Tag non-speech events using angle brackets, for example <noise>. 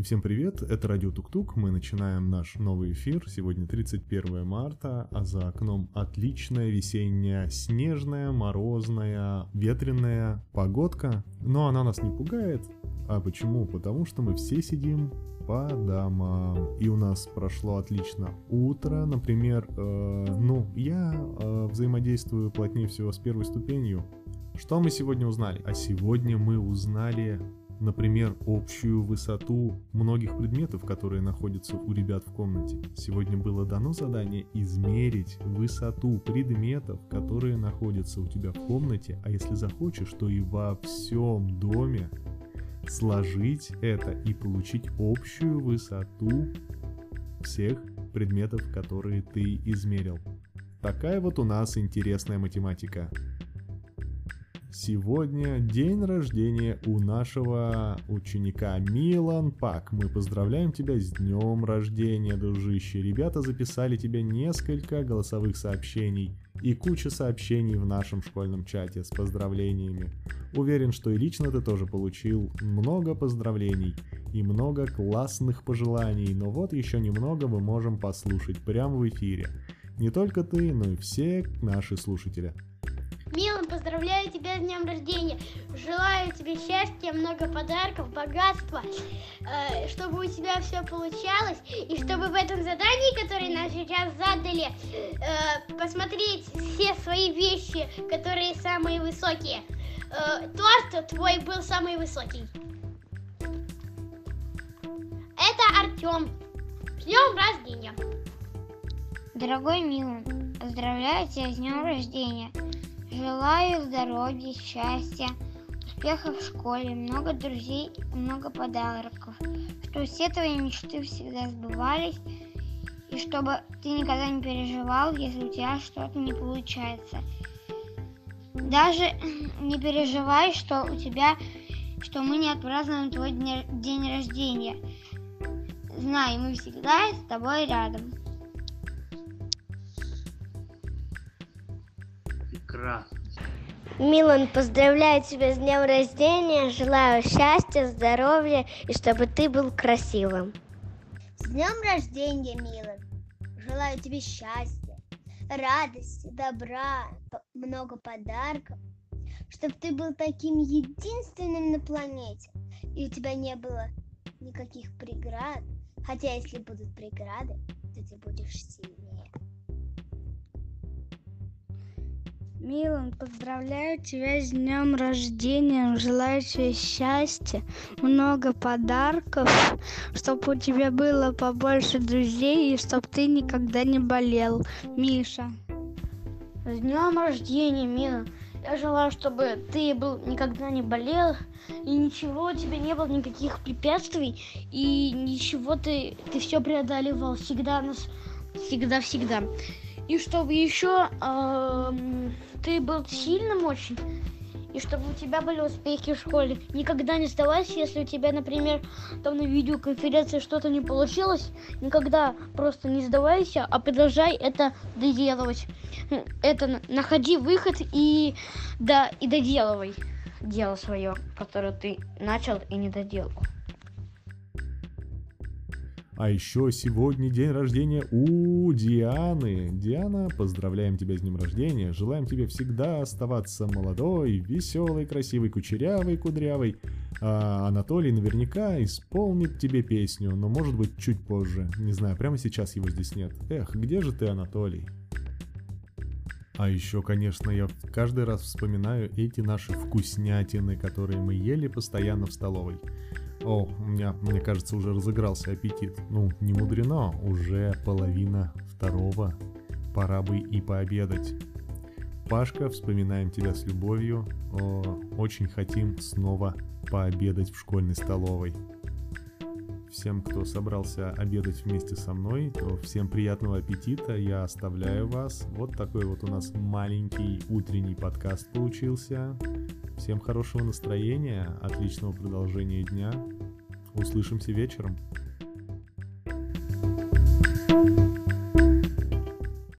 И всем привет, это Радио Тук-Тук, мы начинаем наш новый эфир, сегодня 31 марта, а за окном отличная весенняя, снежная, морозная, ветреная погодка, но она нас не пугает, а почему? Потому что мы все сидим по домам. И у нас прошло отлично утро. Например, э, ну, я э, взаимодействую плотнее всего с первой ступенью. Что мы сегодня узнали? А сегодня мы узнали например, общую высоту многих предметов, которые находятся у ребят в комнате. Сегодня было дано задание измерить высоту предметов, которые находятся у тебя в комнате, а если захочешь, то и во всем доме сложить это и получить общую высоту всех предметов, которые ты измерил. Такая вот у нас интересная математика. Сегодня день рождения у нашего ученика Милан Пак. Мы поздравляем тебя с днем рождения, дружище. Ребята записали тебе несколько голосовых сообщений и куча сообщений в нашем школьном чате с поздравлениями. Уверен, что и лично ты тоже получил много поздравлений и много классных пожеланий, но вот еще немного мы можем послушать прямо в эфире. Не только ты, но и все наши слушатели. Милан, поздравляю тебя с днем рождения. Желаю тебе счастья, много подарков, богатства, э, чтобы у тебя все получалось, и чтобы в этом задании, которое нам сейчас задали, э, посмотреть все свои вещи, которые самые высокие. Э, торт твой был самый высокий. Это Артем. С днем рождения. Дорогой Милан, поздравляю тебя с днем рождения. Желаю здоровья, счастья, успехов в школе, много друзей и много подарков, чтобы все твои мечты всегда сбывались, и чтобы ты никогда не переживал, если у тебя что-то не получается. Даже <clears throat> не переживай, что у тебя, что мы не отпразднуем твой день рождения. Знай, мы всегда с тобой рядом. Прекрасно. Милан, поздравляю тебя с днем рождения, желаю счастья, здоровья и чтобы ты был красивым. С днем рождения, Милан! Желаю тебе счастья, радости, добра, много подарков, чтобы ты был таким единственным на планете, и у тебя не было никаких преград, хотя если будут преграды, то ты будешь сильнее. Милан, поздравляю тебя с днем рождения. Желаю тебе счастья, много подарков, чтобы у тебя было побольше друзей и чтобы ты никогда не болел. Миша. С днем рождения, Мила. Я желаю, чтобы ты был никогда не болел, и ничего у тебя не было, никаких препятствий, и ничего ты, ты все преодолевал всегда нас, всегда-всегда. И чтобы еще э, ты был сильным очень, и чтобы у тебя были успехи в школе. Никогда не сдавайся, если у тебя, например, там на видеоконференции что-то не получилось. Никогда просто не сдавайся, а продолжай это доделывать. Это находи выход и, да, и доделывай дело свое, которое ты начал и не доделал. А еще сегодня день рождения у Дианы. Диана, поздравляем тебя с днем рождения. Желаем тебе всегда оставаться молодой, веселой, красивой, кучерявой, кудрявой. А Анатолий наверняка исполнит тебе песню, но может быть чуть позже. Не знаю, прямо сейчас его здесь нет. Эх, где же ты, Анатолий? А еще, конечно, я каждый раз вспоминаю эти наши вкуснятины, которые мы ели постоянно в столовой. О, у меня, мне кажется, уже разыгрался аппетит. Ну, не мудрено, уже половина второго. Пора бы и пообедать. Пашка, вспоминаем тебя с любовью. О, очень хотим снова пообедать в школьной столовой. Всем, кто собрался обедать вместе со мной, всем приятного аппетита. Я оставляю вас. Вот такой вот у нас маленький утренний подкаст получился. Всем хорошего настроения, отличного продолжения дня. Услышимся вечером.